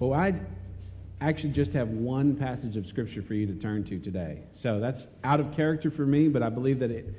Well, I actually just have one passage of Scripture for you to turn to today. So that's out of character for me, but I believe that it,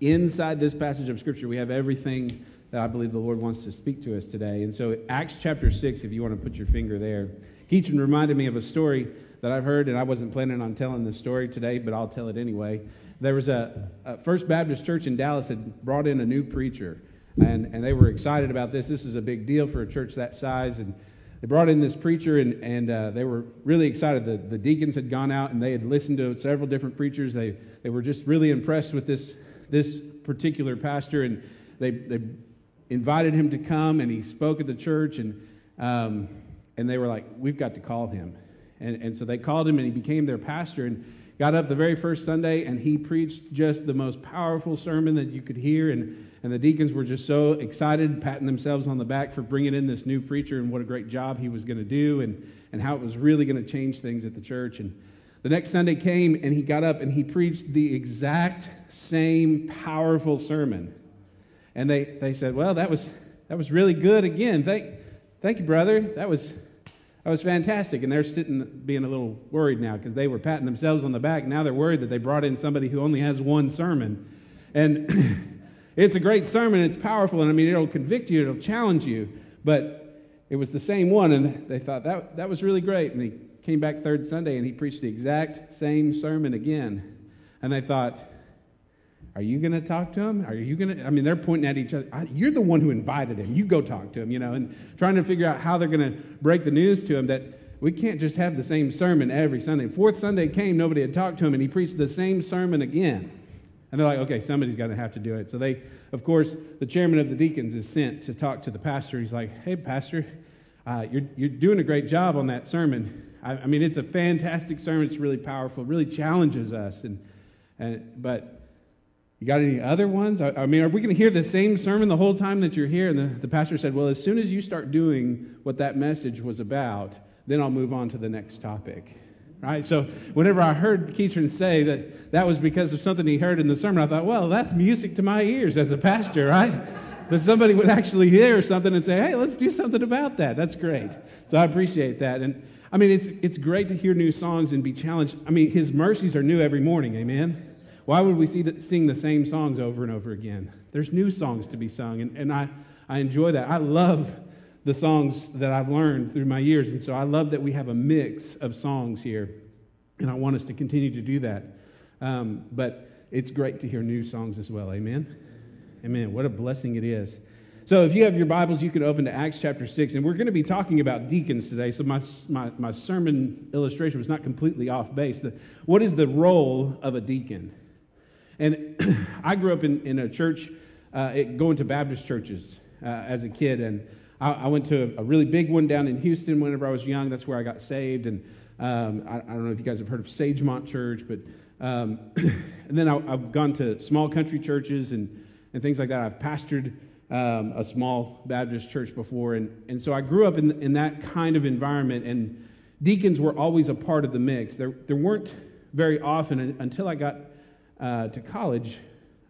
inside this passage of Scripture, we have everything that I believe the Lord wants to speak to us today. And so, Acts chapter 6, if you want to put your finger there, Keaton reminded me of a story that I've heard, and I wasn't planning on telling this story today, but I'll tell it anyway. There was a, a First Baptist church in Dallas had brought in a new preacher, and, and they were excited about this. This is a big deal for a church that size, and they brought in this preacher, and, and uh, they were really excited. The, the deacons had gone out and they had listened to several different preachers. They, they were just really impressed with this, this particular pastor, and they, they invited him to come, and he spoke at the church, and, um, and they were like, We've got to call him. And, and so they called him, and he became their pastor. And got up the very first Sunday, and he preached just the most powerful sermon that you could hear. And and the deacons were just so excited, patting themselves on the back for bringing in this new preacher and what a great job he was going to do and, and how it was really going to change things at the church. And the next Sunday came and he got up and he preached the exact same powerful sermon. And they, they said, Well, that was, that was really good again. Thank, thank you, brother. That was, that was fantastic. And they're sitting being a little worried now because they were patting themselves on the back. Now they're worried that they brought in somebody who only has one sermon. And It's a great sermon, it's powerful, and I mean, it'll convict you, it'll challenge you. But it was the same one, and they thought that, that was really great. And he came back third Sunday and he preached the exact same sermon again. And they thought, are you going to talk to him? Are you going to? I mean, they're pointing at each other. You're the one who invited him. You go talk to him, you know, and trying to figure out how they're going to break the news to him that we can't just have the same sermon every Sunday. Fourth Sunday came, nobody had talked to him, and he preached the same sermon again. And they're like, okay, somebody's going to have to do it. So they, of course, the chairman of the deacons is sent to talk to the pastor. He's like, hey, pastor, uh, you're, you're doing a great job on that sermon. I, I, mean, it's a fantastic sermon. It's really powerful. It really challenges us. And, and but you got any other ones? I, I mean, are we going to hear the same sermon the whole time that you're here? And the, the pastor said, well, as soon as you start doing what that message was about, then I'll move on to the next topic right? So whenever I heard Keatron say that that was because of something he heard in the sermon, I thought, well, that's music to my ears as a pastor, right? that somebody would actually hear something and say, hey, let's do something about that. That's great. So I appreciate that. And I mean, it's, it's great to hear new songs and be challenged. I mean, his mercies are new every morning, amen? Why would we see the, sing the same songs over and over again? There's new songs to be sung, and, and I, I enjoy that. I love the songs that I've learned through my years. And so I love that we have a mix of songs here, and I want us to continue to do that. Um, but it's great to hear new songs as well. Amen? Amen. What a blessing it is. So if you have your Bibles, you can open to Acts chapter 6. And we're going to be talking about deacons today. So my, my, my sermon illustration was not completely off base. The, what is the role of a deacon? And I grew up in, in a church, uh, going to Baptist churches uh, as a kid. And I, I went to a, a, really big one down in Houston whenever I was young. That's where I got saved. And um, I, I, don't know if you guys have heard of Sagemont Church, but um, and then I, have gone to small country churches and, and things like that. I've pastored um, a small Baptist church before. And, and so I grew up in, in that kind of environment. And deacons were always a part of the mix. There, there weren't very often until I got uh, to college.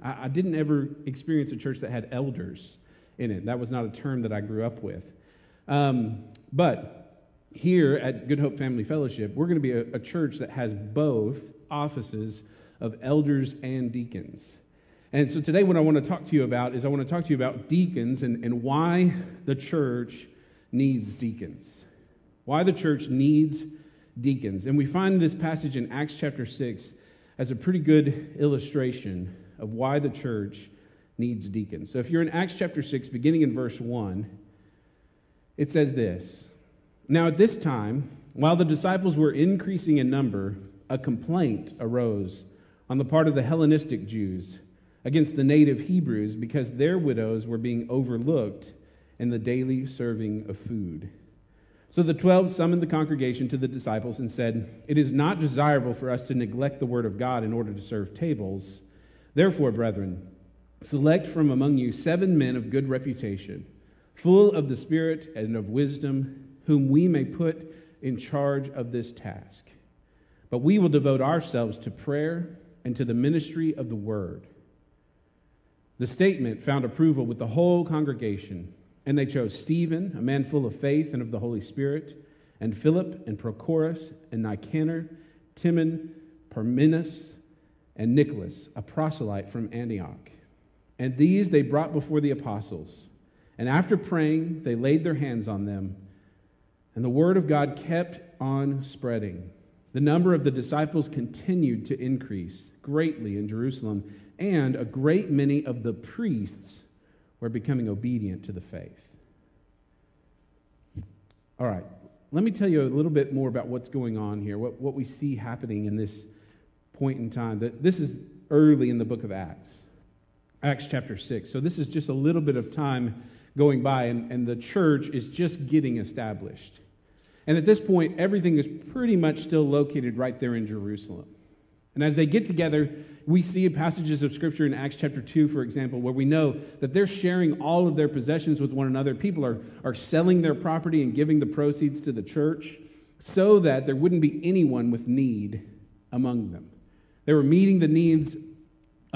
I, I didn't ever experience a church that had elders in it. That was not a term that I grew up with. Um, but here at Good Hope Family Fellowship, we're going to be a, a church that has both offices of elders and deacons. And so today, what I want to talk to you about is I want to talk to you about deacons and, and why the church needs deacons. Why the church needs deacons. And we find this passage in Acts chapter 6 as a pretty good illustration of why the church needs deacons. So if you're in Acts chapter 6, beginning in verse 1, it says this Now at this time, while the disciples were increasing in number, a complaint arose on the part of the Hellenistic Jews against the native Hebrews because their widows were being overlooked in the daily serving of food. So the twelve summoned the congregation to the disciples and said, It is not desirable for us to neglect the word of God in order to serve tables. Therefore, brethren, Select from among you seven men of good reputation, full of the Spirit and of wisdom, whom we may put in charge of this task. But we will devote ourselves to prayer and to the ministry of the word. The statement found approval with the whole congregation, and they chose Stephen, a man full of faith and of the Holy Spirit, and Philip, and Prochorus, and Nicanor, Timon, Parmenas, and Nicholas, a proselyte from Antioch. And these they brought before the apostles. And after praying, they laid their hands on them. And the word of God kept on spreading. The number of the disciples continued to increase greatly in Jerusalem, and a great many of the priests were becoming obedient to the faith. All right, let me tell you a little bit more about what's going on here, what, what we see happening in this point in time. That this is early in the book of Acts, Acts chapter 6. So this is just a little bit of time going by, and, and the church is just getting established. And at this point, everything is pretty much still located right there in Jerusalem. And as they get together, we see passages of Scripture in Acts chapter 2, for example, where we know that they're sharing all of their possessions with one another. People are, are selling their property and giving the proceeds to the church so that there wouldn't be anyone with need among them. They were meeting the needs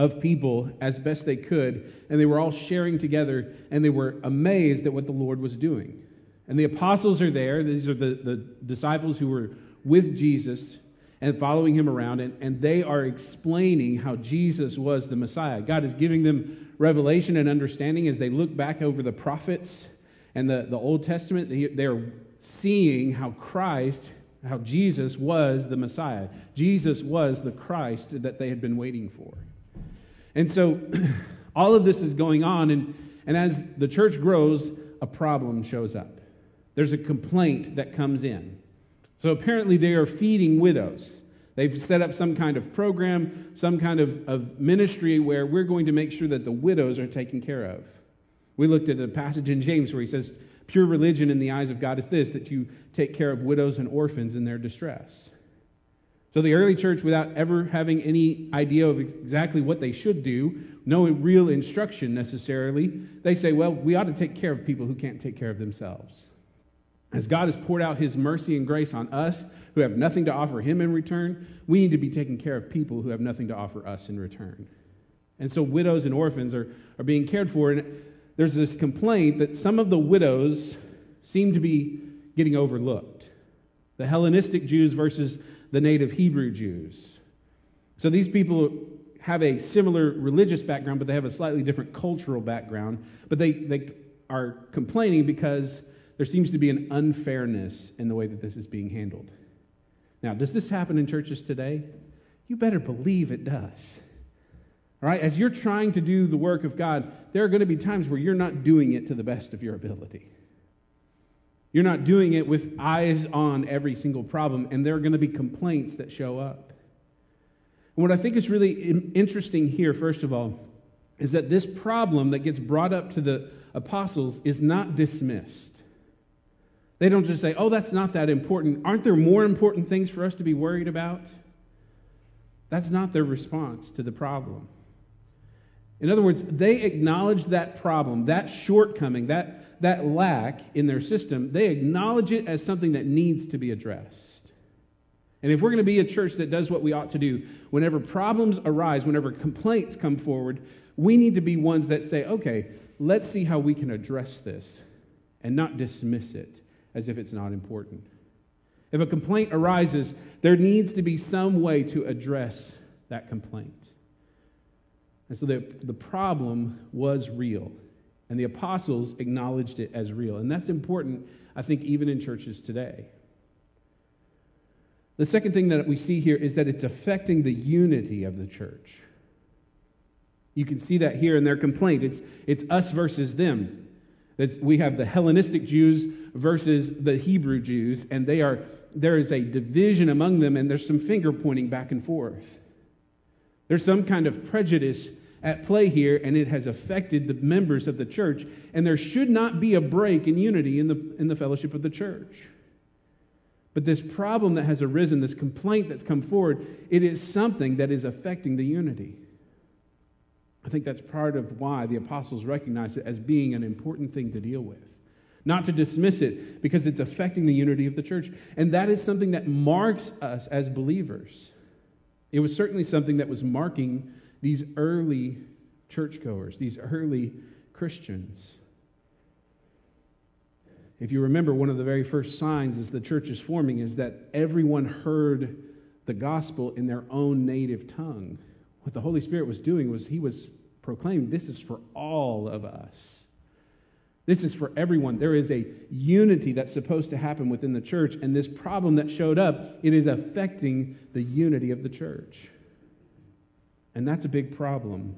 of people as best they could, and they were all sharing together, and they were amazed at what the Lord was doing. And the apostles are there. These are the, the disciples who were with Jesus and following him around, and, and they are explaining how Jesus was the Messiah. God is giving them revelation and understanding as they look back over the prophets and the, the Old Testament. They're seeing how Christ, how Jesus was the Messiah. Jesus was the Christ that they had been waiting for. And so all of this is going on, and, and as the church grows, a problem shows up there's a complaint that comes in. So apparently they are feeding widows. They've set up some kind of program, some kind of, of ministry where we're going to make sure that the widows are taken care of. We looked at a passage in James where he says, Pure religion in the eyes of God is this, that you take care of widows and orphans in their distress. So the early church, without ever having any idea of exactly what they should do, no real instruction necessarily, they say, well, we ought to take care of people who can't take care of themselves. As God has poured out his mercy and grace on us who have nothing to offer him in return, we need to be taking care of people who have nothing to offer us in return. And so widows and orphans are, are being cared for. And there's this complaint that some of the widows seem to be getting overlooked the Hellenistic Jews versus the native Hebrew Jews. So these people have a similar religious background, but they have a slightly different cultural background. But they, they are complaining because there seems to be an unfairness in the way that this is being handled. Now, does this happen in churches today? You better believe it does. All right, as you're trying to do the work of God, there are going to be times where you're not doing it to the best of your ability. You're not doing it with eyes on every single problem, and there are going to be complaints that show up. And what I think is really interesting here, first of all, is that this problem that gets brought up to the apostles is not dismissed. They don't just say, oh, that's not that important. Aren't there more important things for us to be worried about? That's not their response to the problem. In other words, they acknowledge that problem, that shortcoming, that, that lack in their system. They acknowledge it as something that needs to be addressed. And if we're going to be a church that does what we ought to do, whenever problems arise, whenever complaints come forward, we need to be ones that say, okay, let's see how we can address this and not dismiss it as if it's not important. If a complaint arises, there needs to be some way to address that complaint. And so the, the problem was real, and the apostles acknowledged it as real. And that's important, I think, even in churches today. The second thing that we see here is that it's affecting the unity of the church. You can see that here in their complaint. It's, it's us versus them. It's, we have the Hellenistic Jews versus the Hebrew Jews, and they are, there is a division among them, and there's some finger pointing back and forth. There's some kind of prejudice at play here, and it has affected the members of the church. And there should not be a break in unity in the, in the fellowship of the church. But this problem that has arisen, this complaint that's come forward, it is something that is affecting the unity. I think that's part of why the apostles recognize it as being an important thing to deal with not to dismiss it because it's affecting the unity of the church. And that is something that marks us as believers. It was certainly something that was marking these early churchgoers, these early Christians. If you remember, one of the very first signs as the church is forming is that everyone heard the gospel in their own native tongue. What the Holy Spirit was doing was he was proclaiming this is for all of us. This is for everyone. There is a unity that's supposed to happen within the church, and this problem that showed up, it is affecting the unity of the church. And that's a big problem.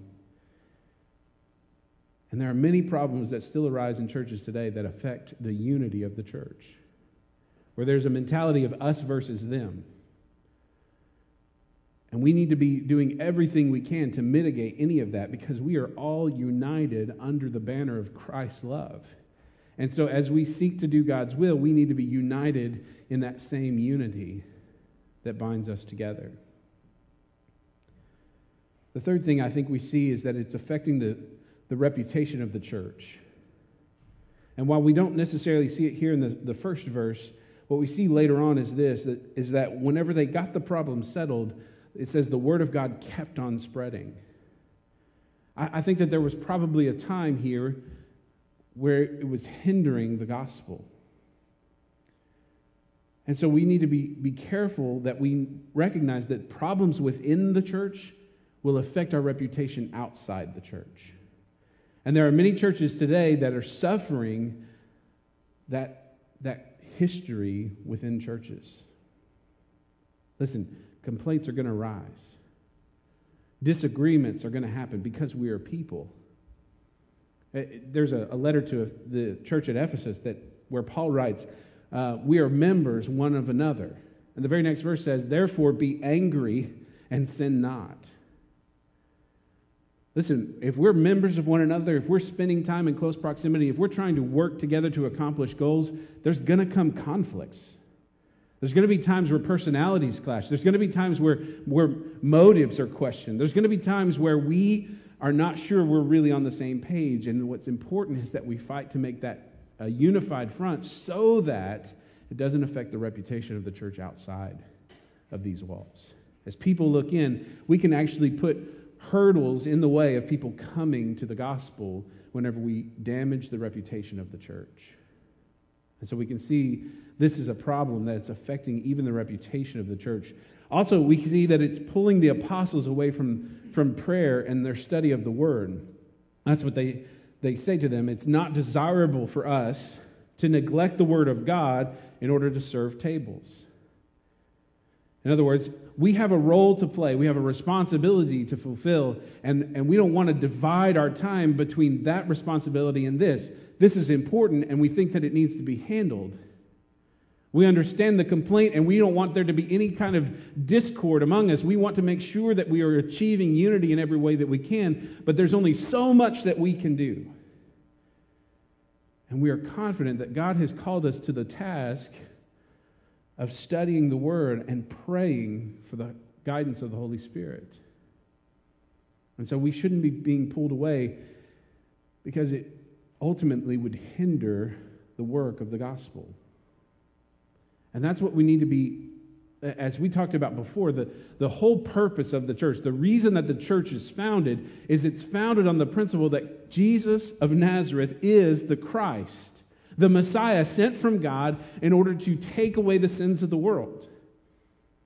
And there are many problems that still arise in churches today that affect the unity of the church, where there's a mentality of us versus them. And we need to be doing everything we can to mitigate any of that because we are all united under the banner of Christ's love. And so, as we seek to do God's will, we need to be united in that same unity that binds us together. The third thing I think we see is that it's affecting the, the reputation of the church. And while we don't necessarily see it here in the, the first verse, what we see later on is this that, is that whenever they got the problem settled, it says the word of God kept on spreading. I, I think that there was probably a time here where it was hindering the gospel. And so we need to be, be careful that we recognize that problems within the church will affect our reputation outside the church. And there are many churches today that are suffering that, that history within churches. Listen, complaints are going to rise, disagreements are going to happen because we are people. Eh, there's a, a letter to the church at Ephesus that, where Paul writes, uh, We are members one of another. And the very next verse says, Therefore be angry and sin not. Listen, if we're members of one another, if we're spending time in close proximity, if we're trying to work together to accomplish goals, there's going to come conflicts. There's going to be times where personalities clash. There's going to be times where, where motives are questioned. There's going to be times where we are not sure we're really on the same page. And what's important is that we fight to make that a unified front so that it doesn't affect the reputation of the church outside of these walls. As people look in, we can actually put hurdles in the way of people coming to the gospel whenever we damage the reputation of the church. And so we can see this is a problem that's affecting even the reputation of the church. Also, we see that it's pulling the apostles away from, from prayer and their study of the word. That's what they, they say to them. It's not desirable for us to neglect the word of God in order to serve tables. In other words, we have a role to play, we have a responsibility to fulfill, and, and we don't want to divide our time between that responsibility and this. This is important, and we think that it needs to be handled. We understand the complaint, and we don't want there to be any kind of discord among us. We want to make sure that we are achieving unity in every way that we can, but there's only so much that we can do. And we are confident that God has called us to the task of studying the Word and praying for the guidance of the Holy Spirit. And so we shouldn't be being pulled away because it ultimately would hinder the work of the gospel. And that's what we need to be, as we talked about before, the, the whole purpose of the church, the reason that the church is founded, is it's founded on the principle that Jesus of Nazareth is the Christ the Messiah sent from God in order to take away the sins of the world.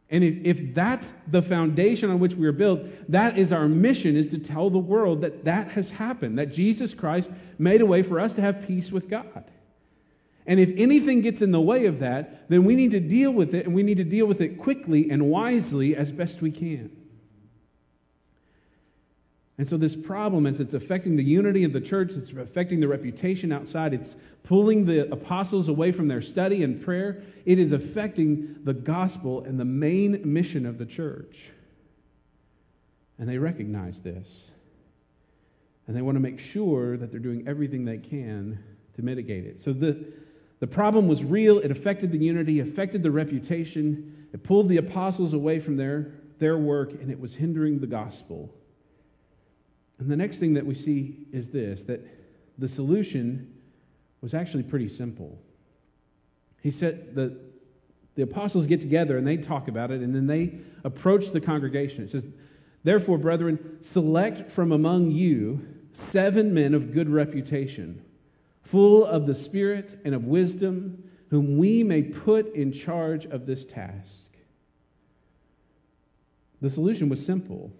And if, if that's the foundation on which we are built, that is our mission, is to tell the world that that has happened, that Jesus Christ made a way for us to have peace with God. And if anything gets in the way of that, then we need to deal with it, and we need to deal with it quickly and wisely as best we can. And so, this problem, as it's affecting the unity of the church, it's affecting the reputation outside, it's pulling the apostles away from their study and prayer, it is affecting the gospel and the main mission of the church. And they recognize this. And they want to make sure that they're doing everything they can to mitigate it. So, the, the problem was real, it affected the unity, affected the reputation, it pulled the apostles away from their, their work, and it was hindering the gospel. And the next thing that we see is this that the solution was actually pretty simple. He said that the apostles get together and they talk about it, and then they approach the congregation. It says, Therefore, brethren, select from among you seven men of good reputation, full of the Spirit and of wisdom, whom we may put in charge of this task. The solution was simple.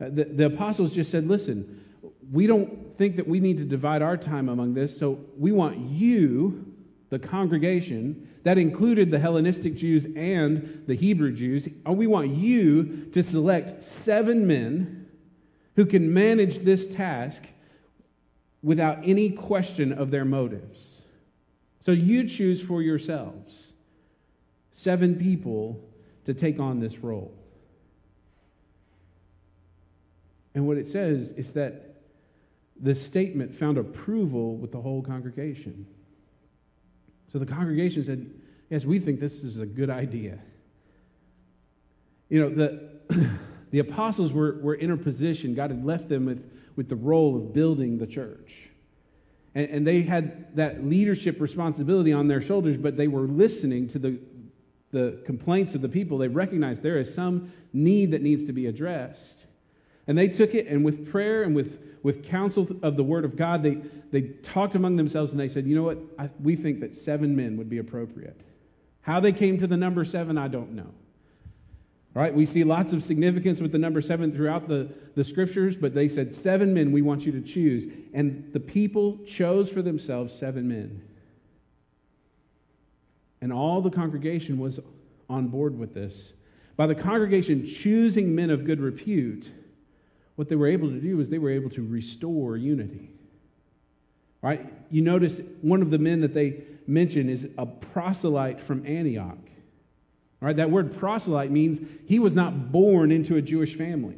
Uh, the, the apostles just said, Listen, we don't think that we need to divide our time among this, so we want you, the congregation, that included the Hellenistic Jews and the Hebrew Jews, we want you to select seven men who can manage this task without any question of their motives. So you choose for yourselves seven people to take on this role. And what it says is that the statement found approval with the whole congregation. So the congregation said, Yes, we think this is a good idea. You know, the, the apostles were, were in a position, God had left them with, with the role of building the church. And, and they had that leadership responsibility on their shoulders, but they were listening to the, the complaints of the people. They recognized there is some need that needs to be addressed. And they took it, and with prayer and with, with counsel of the Word of God, they, they talked among themselves and they said, You know what? I, we think that seven men would be appropriate. How they came to the number seven, I don't know. Right, we see lots of significance with the number seven throughout the, the scriptures, but they said, Seven men we want you to choose. And the people chose for themselves seven men. And all the congregation was on board with this. By the congregation choosing men of good repute, what they were able to do is they were able to restore unity. Right? You notice one of the men that they mention is a proselyte from Antioch. Right? That word proselyte means he was not born into a Jewish family.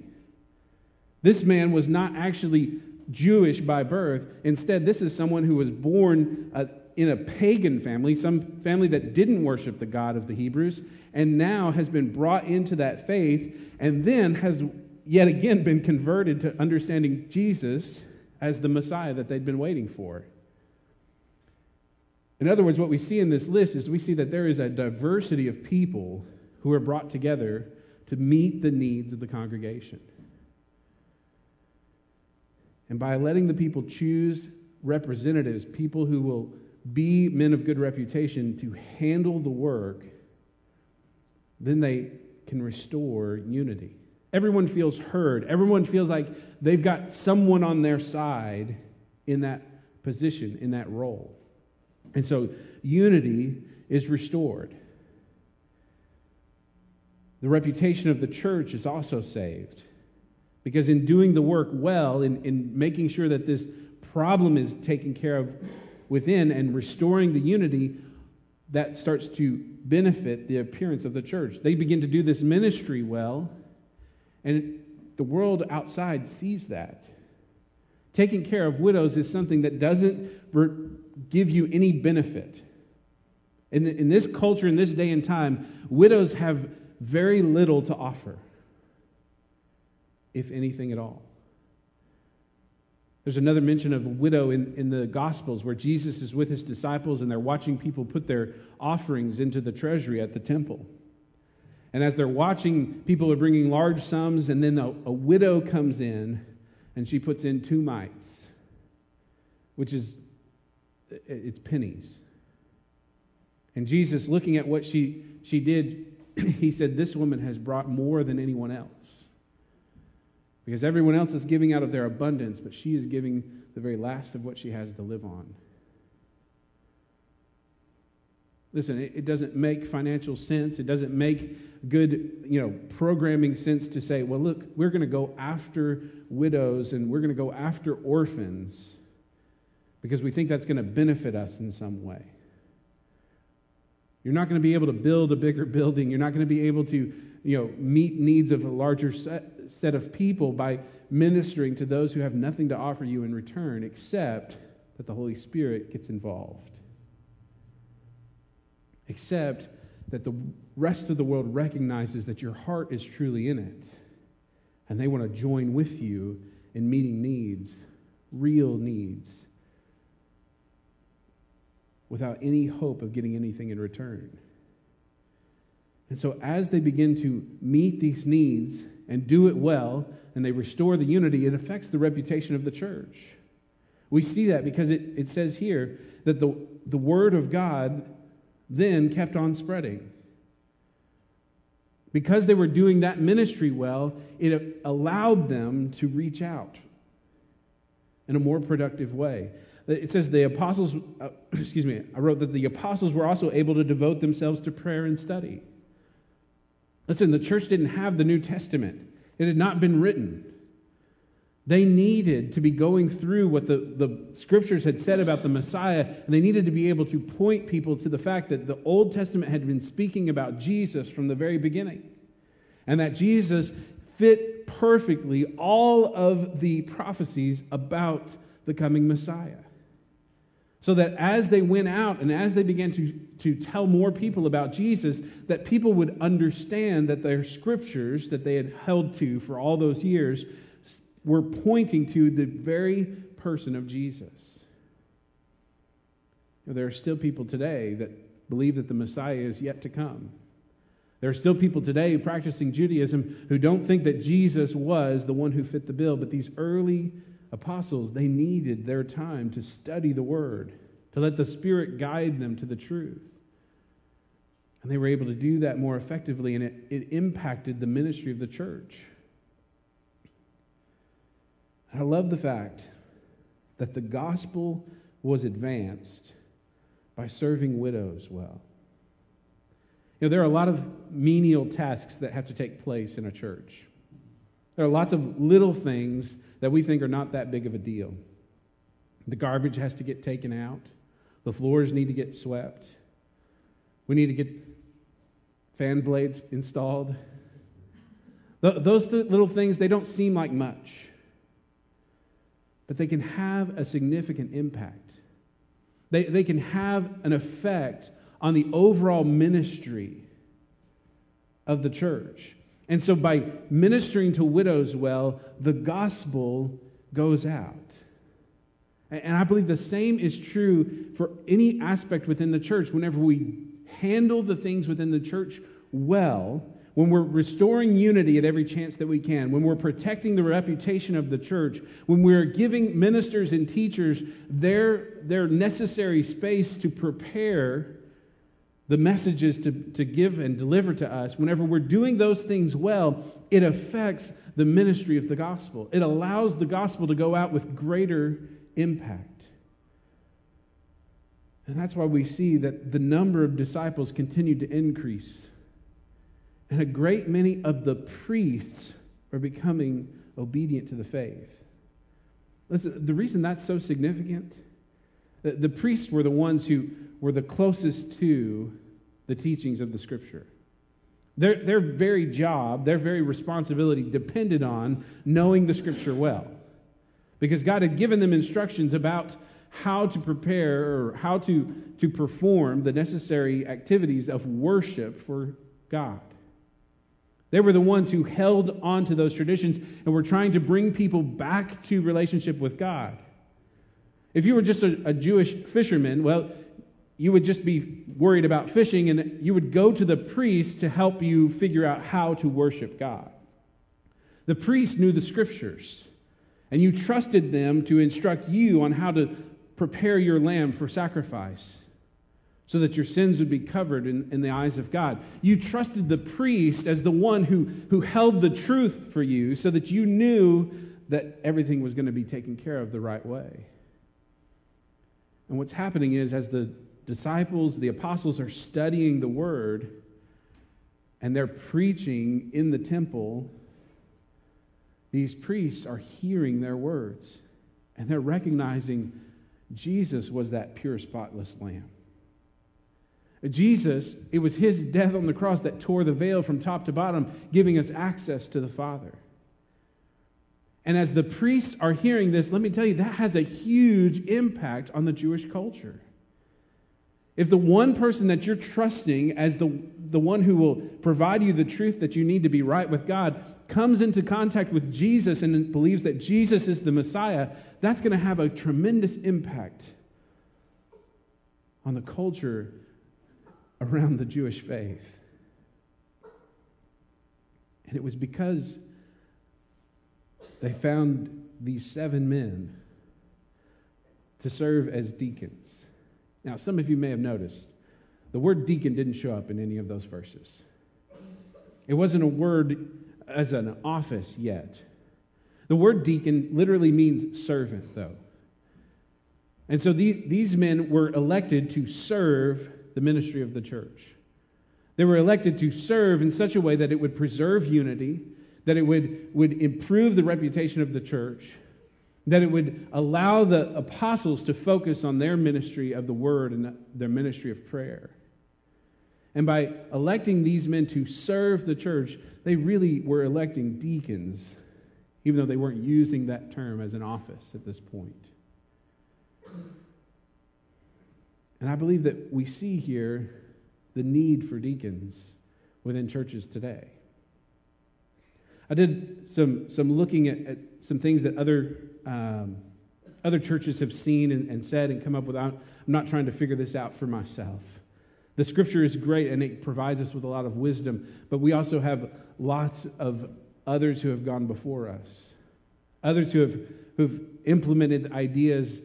This man was not actually Jewish by birth. Instead, this is someone who was born uh, in a pagan family, some family that didn't worship the God of the Hebrews, and now has been brought into that faith and then has yet again been converted to understanding Jesus as the Messiah that they'd been waiting for. In other words, what we see in this list is we see that there is a diversity of people who are brought together to meet the needs of the congregation. And by letting the people choose representatives, people who will be men of good reputation to handle the work, then they can restore unity. Everyone feels heard. Everyone feels like they've got someone on their side in that position, in that role. And so unity is restored. The reputation of the church is also saved. Because in doing the work well, in, in making sure that this problem is taken care of within and restoring the unity, that starts to benefit the appearance of the church. They begin to do this ministry well, and the world outside sees that. Taking care of widows is something that doesn't give you any benefit. In, the, in this culture, in this day and time, widows have very little to offer, if anything at all. There's another mention of a widow in, in the Gospels where Jesus is with his disciples and they're watching people put their offerings into the treasury at the temple. And as they're watching, people are bringing large sums, and then a, a widow comes in and she puts in two mites, which is it's pennies. And Jesus, looking at what she, she did, he said, This woman has brought more than anyone else. Because everyone else is giving out of their abundance, but she is giving the very last of what she has to live on. Listen, it, doesn't make financial sense. It doesn't make good, you know, programming sense to say, well, look, we're going to go after widows and we're going to go after orphans because we think that's going to benefit us in some way. You're not going to be able to build a bigger building. You're not going to be able to, you know, meet needs of a larger set, set of people by ministering to those who have nothing to offer you in return except that the Holy Spirit gets involved except that the rest of the world recognizes that your heart is truly in it. And they want to join with you in meeting needs, real needs, without any hope of getting anything in return. And so, as they begin to meet these needs and do it well, and they restore the unity, it affects the reputation of the church. We see that because it, it says here that the, the word of God then kept on spreading. Because they were doing that ministry well, it allowed them to reach out in a more productive way. It says the apostles, uh, excuse me, I wrote that the apostles were also able to devote themselves to prayer and study. Listen, the church didn't have the New Testament, it had not been written. They needed to be going through what the, the scriptures had said about the Messiah, and they needed to be able to point people to the fact that the Old Testament had been speaking about Jesus from the very beginning, and that Jesus fit perfectly all of the prophecies about the coming Messiah. So that as they went out and as they began to, to tell more people about Jesus, that people would understand that their scriptures that they had held to for all those years were pointing to the very person of Jesus. There are still people today that believe that the Messiah is yet to come. There are still people today practicing Judaism who don't think that Jesus was the one who fit the bill, but these early apostles, they needed their time to study the Word, to let the Spirit guide them to the truth. And they were able to do that more effectively, and it, it impacted the ministry of the church. I love the fact that the gospel was advanced by serving widows well. You know, there are a lot of menial tasks that have to take place in a church. There are lots of little things that we think are not that big of a deal. The garbage has to get taken out, the floors need to get swept, we need to get fan blades installed. Those little things, they don't seem like much but they can have a significant impact. They, they can have an effect on the overall ministry of the church. And so, by ministering to widows well, the gospel goes out. And I believe the same is true for any aspect within the church. Whenever we handle the things within the church well, when we're restoring unity at every chance that we can, when we're protecting the reputation of the church, when we're giving ministers and teachers their, their necessary space to prepare the messages to, to give and deliver to us, whenever we're doing those things well, it affects the ministry of the gospel. It allows the gospel to go out with greater impact. And that's why we see that the number of disciples continued to increase and a great many of the priests are becoming obedient to the faith. Listen, the reason that's so significant, the, the priests were the ones who were the closest to the teachings of the scripture. Their, their very job, their very responsibility depended on knowing the scripture well. Because God had given them instructions about how to prepare or how to, to perform the necessary activities of worship for God. They were the ones who held on to those traditions and were trying to bring people back to relationship with God. If you were just a, a, Jewish fisherman, well, you would just be worried about fishing and you would go to the priest to help you figure out how to worship God. The priest knew the scriptures, and you trusted them to instruct you on how to prepare your lamb for sacrifice so that your sins would be covered in, in the eyes of God. You trusted the priest as the one who, who held the truth for you so that you knew that everything was going to be taken care of the right way. And what's happening is, as the disciples, the apostles are studying the word and they're preaching in the temple, these priests are hearing their words and they're recognizing Jesus was that pure, spotless lamb. Jesus, it was his death on the cross that tore the veil from top to bottom, giving us access to the Father. And as the priests are hearing this, let me tell you, that has a huge impact on the Jewish culture. If the one person that you're trusting as the, the one who will provide you the truth that you need to be right with God comes into contact with Jesus and believes that Jesus is the Messiah, that's going to have a tremendous impact on the culture around the Jewish faith. And it was because they found these seven men to serve as deacons. Now, some of you may have noticed the word deacon didn't show up in any of those verses. It wasn't a word as an office yet. The word deacon literally means servant, though. And so these, these men were elected to serve the ministry of the church. They were elected to serve in such a way that it would preserve unity, that it would, would improve the reputation of the church, that it would allow the apostles to focus on their ministry of the word and their ministry of prayer. And by electing these men to serve the church, they really were electing deacons, even though they weren't using that term as an office at this point. And I believe that we see here the need for deacons within churches today. I did some, some looking at, at some things that other, um, other churches have seen and, and said and come up with. I'm not trying to figure this out for myself. The scripture is great and it provides us with a lot of wisdom, but we also have lots of others who have gone before us, others who have who've implemented ideas,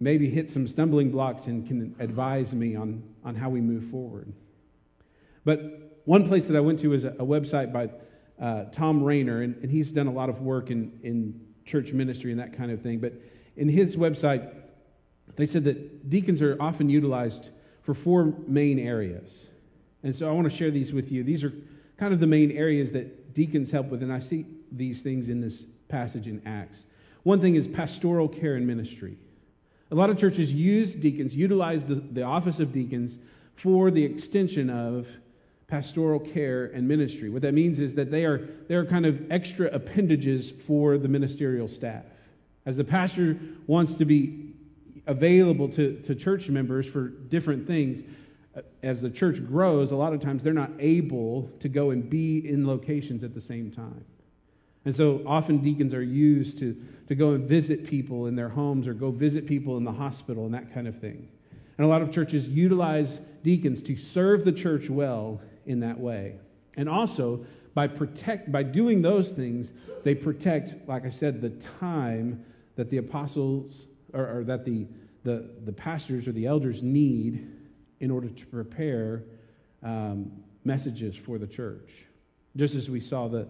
maybe hit some stumbling blocks and can advise me on, on how we move forward. But one place that I went to is a, a website by uh, Thom Rainer, and, and he's done a lot of work in, in church ministry and that kind of thing. But in his website, they said that deacons are often utilized for four main areas. And so I want to share these with you. These are kind of the main areas that deacons help with, and I see these things in this passage in Acts. One thing is pastoral care and ministry. A lot of churches use deacons, utilize the, the office of deacons for the extension of pastoral care and ministry. What that means is that they are, they are kind of extra appendages for the ministerial staff. As the pastor wants to be available to, to church members for different things. Uh, as the church grows, a lot of times they're not able to go and be in locations at the same time. And so often deacons are used to, to go and visit people in their homes or go visit people in the hospital and that kind of thing. And a lot of churches utilize deacons to serve the church well in that way. And also, by, protect, by doing those things, they protect, like I said, the time that the apostles or, or that the, the, the pastors or the elders need in order to prepare um, messages for the church. Just as we saw the,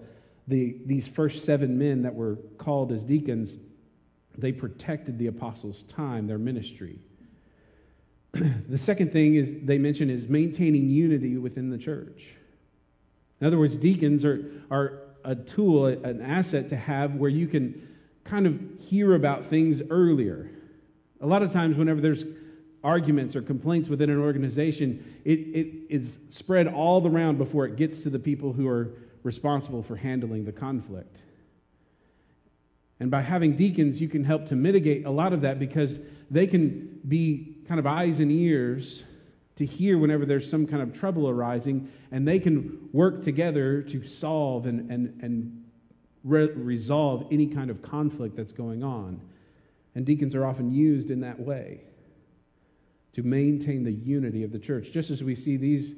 the, these first seven men that were called as deacons, they protected the apostles' time, their ministry. the second thing is they mention is maintaining unity within the church. In other words, deacons are, are a tool, an asset to have where you can kind of hear about things earlier. A lot of times, whenever there's arguments or complaints within an organization, it, it is spread all around before it gets to the people who are responsible for handling the conflict. And by having deacons, you can help to mitigate a lot of that because they can be kind of eyes and ears to hear whenever there's some kind of trouble arising, and they can work together to solve and, and, and re- resolve any kind of conflict that's going on. And deacons are often used in that way to maintain the unity of the church. Just as we see these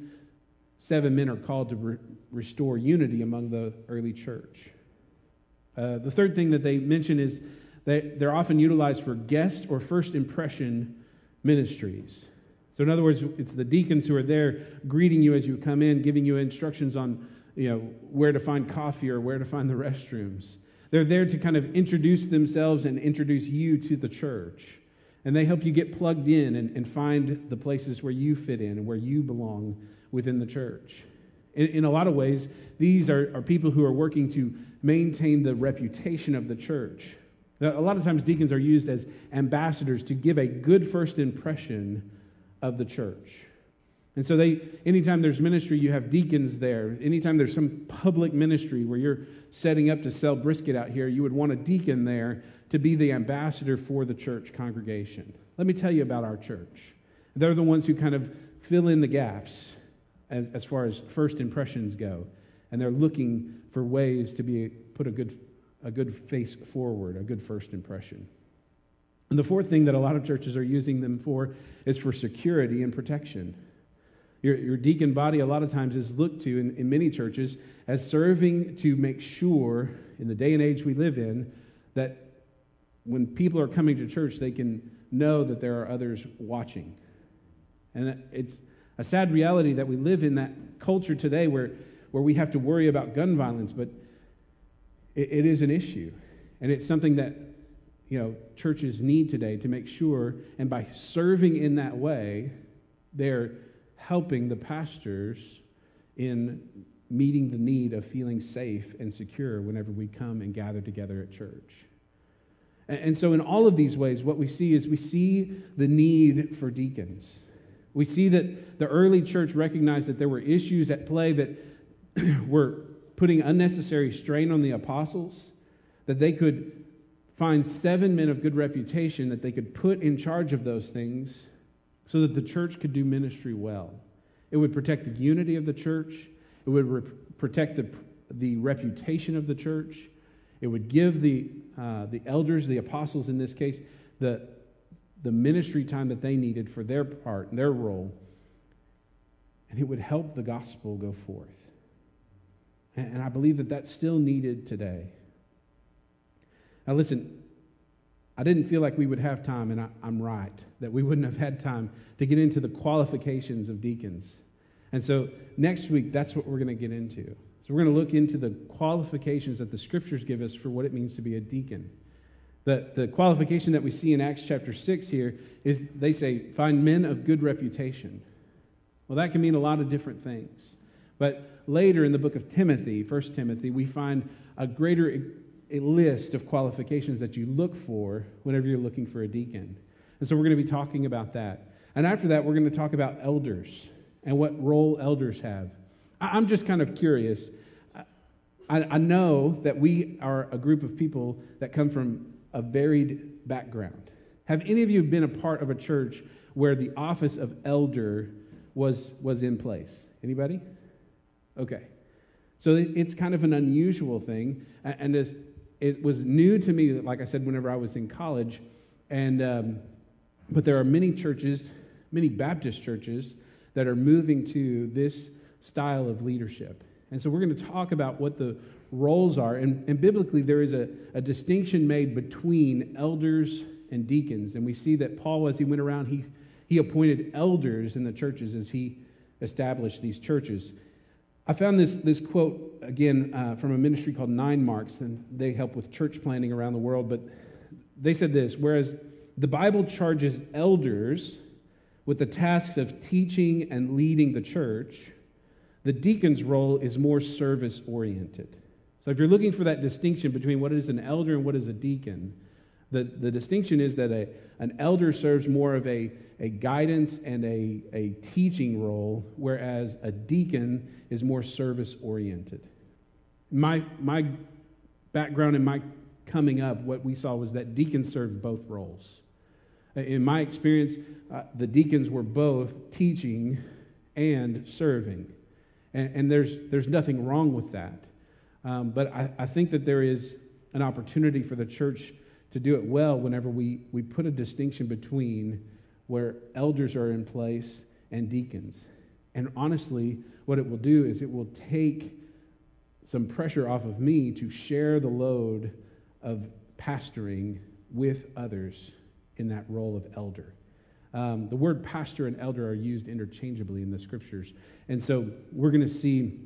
seven men are called to re- restore unity among the early church. Uh, the third thing that they mention is that they're often utilized for guest or first impression ministries. So, in other words, it's the deacons who are there greeting you as you come in, giving you instructions on you know, where to find coffee or where to find the restrooms. They're there to kind of introduce themselves and introduce you to the church. And they help you get plugged in and, and find the places where you fit in and where you belong within the church. In, in a lot of ways, these are, are people who are working to maintain the reputation of the church. Now, a lot of times, deacons are used as ambassadors to give a good first impression of the church. And so they anytime there's ministry, you have deacons there. Anytime there's some public ministry where you're setting up to sell brisket out here, you would want a deacon there to be the ambassador for the church congregation. Let me tell you about our church. They're the ones who kind of fill in the gaps as, as far as first impressions go. And they're looking for ways to be put a good, a good face forward, a good first impression. And the fourth thing that a lot of churches are using them for is for security and protection. Your, your deacon body, a lot of times, is looked to in, in many churches as serving to make sure, in the day and age we live in, that when people are coming to church, they can know that there are others watching. And it's a sad reality that we live in that culture today where, where we have to worry about gun violence, but it, it is an issue. And it's something that you know, churches need today to make sure, and by serving in that way, they're helping the pastors in meeting the need of feeling safe and secure whenever we come and gather together at church. And so, in all of these ways, what we see is we see the need for deacons. We see that the early church recognized that there were issues at play that were putting unnecessary strain on the apostles, that they could find seven men of good reputation that they could put in charge of those things so that the church could do ministry well. It would protect the unity of the church, it would protect the, the reputation of the church, it would give the, uh, the elders, the apostles in this case, the, the ministry time that they needed for their part, and their role, and it would help the gospel go forth. And, and I believe that that's still needed today. Now, listen, I didn't feel like we would have time, and I, am right, that we wouldn't have had time to get into the qualifications of deacons. And so next week, that's what we're going to get into. So we're going to look into the qualifications that the scriptures give us for what it means to be a deacon. The, the qualification that we see in Acts chapter 6 here is they say, find men of good reputation. Well, that can mean a lot of different things. But later in the book of Timothy, 1 Timothy, we find a greater a list of qualifications that you look for whenever you're looking for a deacon. And so we're going to be talking about that. And after that, we're going to talk about elders and what role elders have. I'm just kind of curious. I, I know that we are a group of people that come from a varied background. Have any of you been a part of a church where the office of elder was, was in place? Anybody? Okay. So it's kind of an unusual thing. And as, it was new to me, like I said, whenever I was in college. And, um, but there are many churches, many Baptist churches, that are moving to this style of leadership. And so we're going to talk about what the roles are. And, and biblically, there is a, a distinction made between elders and deacons. And we see that Paul, as he went around, he, he appointed elders in the churches as he established these churches. I found this, this quote again uh, from a ministry called Nine Marks, and they help with church planting around the world. But they said this whereas the Bible charges elders with the tasks of teaching and leading the church, the deacon's role is more service oriented. So if you're looking for that distinction between what is an elder and what is a deacon, the, the distinction is that a, an elder serves more of a, a guidance and a, a teaching role, whereas a deacon is more service oriented. My, my background and my coming up, what we saw was that deacons served both roles. In my experience, uh, the deacons were both teaching and serving. And, and there's, there's nothing wrong with that. Um, but I, I think that there is an opportunity for the church to do it well whenever we, we put a distinction between where elders are in place and deacons. And honestly, what it will do is it will take some pressure off of me to share the load of pastoring with others in that role of elder. Um, the word pastor and elder are used interchangeably in the scriptures. And so we're going to see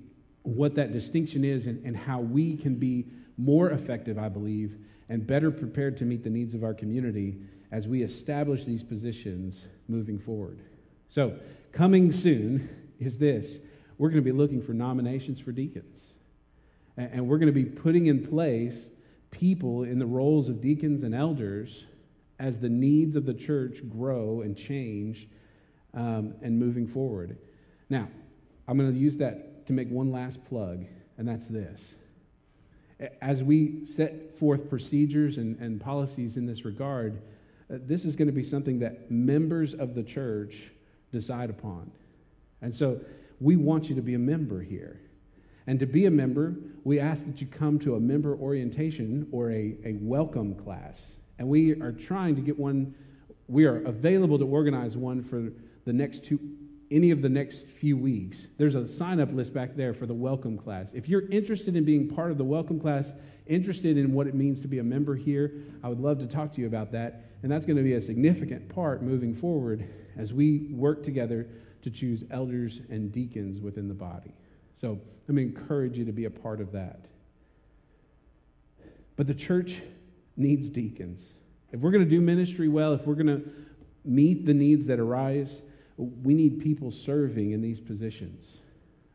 what that distinction is and, and how we can be more effective, I believe, and better prepared to meet the needs of our community as we establish these positions moving forward. So, coming soon is this we're going to be looking for nominations for deacons. And we're going to be putting in place people in the roles of deacons and elders as the needs of the church grow and change um, and moving forward. Now, I'm going to use that to make one last plug, and that's this as we set forth procedures and, and policies in this regard, uh, this is going to be something that members of the church decide upon. And so we want you to be a member here. And to be a member, we ask that you come to a member orientation or a, a welcome class. And we are trying to get one, we are available to organize one for the next two, any of the next few weeks. There's a sign up list back there for the welcome class. If you're interested in being part of the welcome class, interested in what it means to be a member here, I would love to talk to you about that. And that's going to be a significant part moving forward as we work together to choose elders and deacons within the body. So let me encourage you to be a part of that. But the church needs deacons. If we're going to do ministry well, if we're going to meet the needs that arise, we need people serving in these positions.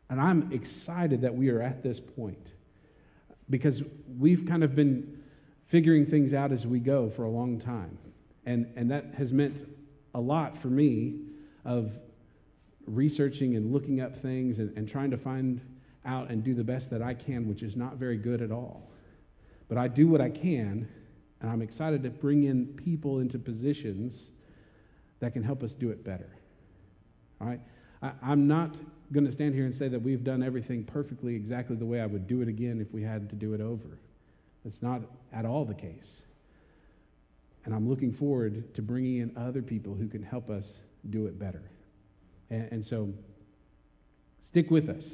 And I'm excited that we are at this point because we've kind of been figuring things out as we go for a long time. And, and that has meant a lot for me of researching and looking up things and, and trying to find out and do the best that I can, which is not very good at all. But I do what I can, and I'm excited to bring in people into positions that can help us do it better. All right? I, I'm not going to stand here and say that we've done everything perfectly exactly the way I would do it again if we had to do it over. That's not at all the case. And I'm looking forward to bringing in other people who can help us do it better. And, and so stick with us.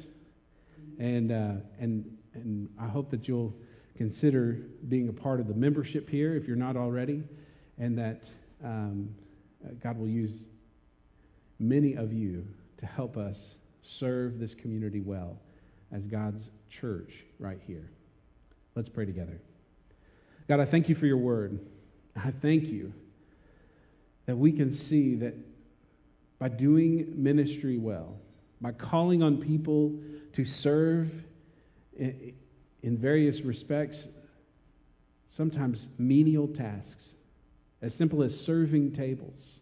And, uh, and, and I hope that you'll consider being a part of the membership here if you're not already, and that um, God will use many of you to help us serve this community well as God's church right here. Let's pray together. God, I thank you for your word. I thank you that we can see that by doing ministry well, by calling on people to serve in, various respects, sometimes menial tasks, as simple as serving tables.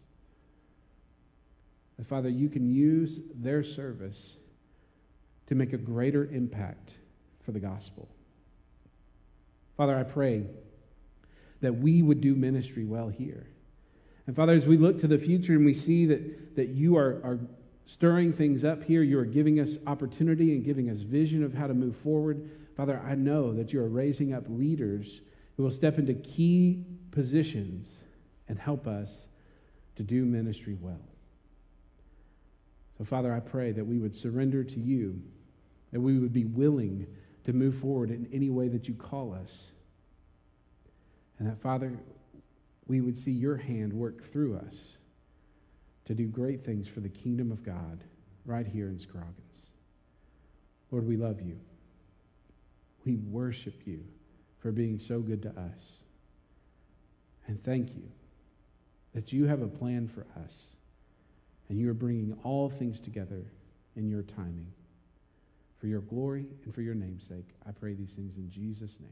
That, Father, you can use their service to make a greater impact for the gospel. Father, I pray that we would do ministry well here. And Father, as we look to the future and we see that, that you are, are stirring things up here, you are giving us opportunity and giving us vision of how to move forward. Father, I know that you are raising up leaders who will step into key positions and help us to do ministry well. So, Father, I pray that we would surrender to you, that we would be willing to move forward in any way that you call us. And that, Father, we would see your hand work through us to do great things for the kingdom of God right here in Scroggins. Lord, we love you. We worship you for being so good to us. And thank you that you have a plan for us and you are bringing all things together in your timing. For your glory and for your name's sake, I pray these things in Jesus' name.